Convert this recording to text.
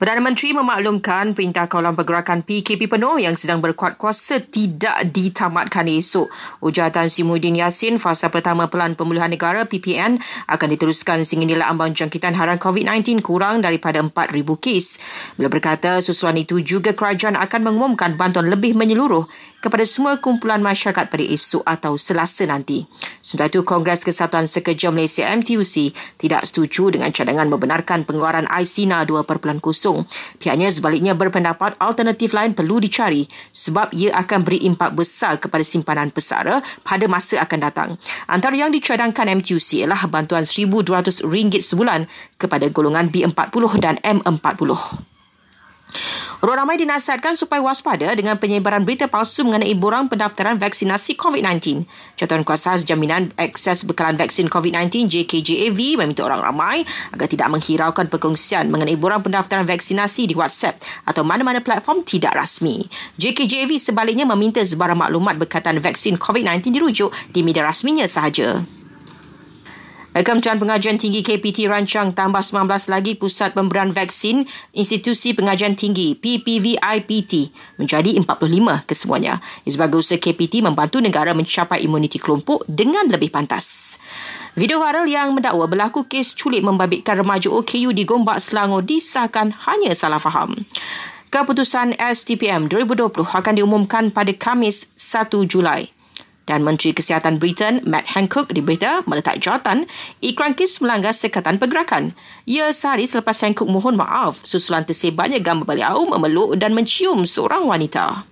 Perdana Menteri memaklumkan Perintah Kawalan Pergerakan PKP penuh yang sedang berkuat kuasa tidak ditamatkan esok. Ujar Tan Sri Muhyiddin Yassin, fasa pertama Pelan Pemulihan Negara PPN akan diteruskan sehingga nilai ambang jangkitan harian COVID-19 kurang daripada 4,000 kes. Beliau berkata susulan itu juga kerajaan akan mengumumkan bantuan lebih menyeluruh kepada semua kumpulan masyarakat pada esok atau selasa nanti. Sementara itu, Kongres Kesatuan Sekerja Malaysia MTUC tidak setuju dengan cadangan membenarkan pengeluaran ICNA 2.0 langsung. Pihaknya sebaliknya berpendapat alternatif lain perlu dicari sebab ia akan beri impak besar kepada simpanan pesara pada masa akan datang. Antara yang dicadangkan MTUC ialah bantuan RM1,200 sebulan kepada golongan B40 dan M40. Orang ramai dinasihatkan supaya waspada dengan penyebaran berita palsu mengenai borang pendaftaran vaksinasi COVID-19. Jatuhan Kuasa Jaminan Akses Bekalan Vaksin COVID-19 JKJAV meminta orang ramai agar tidak menghiraukan perkongsian mengenai borang pendaftaran vaksinasi di WhatsApp atau mana-mana platform tidak rasmi. JKJAV sebaliknya meminta sebarang maklumat berkaitan vaksin COVID-19 dirujuk di media rasminya sahaja. Kementerian Pengajian Tinggi KPT rancang tambah 19 lagi pusat pemberian vaksin Institusi Pengajian Tinggi PPVIPT menjadi 45 kesemuanya. Sebagai usaha KPT membantu negara mencapai imuniti kelompok dengan lebih pantas. Video viral yang mendakwa berlaku kes culik membabitkan remaja OKU di Gombak Selangor disahkan hanya salah faham. Keputusan STPM 2020 akan diumumkan pada Kamis 1 Julai dan Menteri Kesihatan Britain Matt Hancock diberita meletak jawatan iklan kes melanggar Sekatan Pergerakan. Ia sehari selepas Hancock mohon maaf susulan tersebarnya gambar balik au memeluk dan mencium seorang wanita.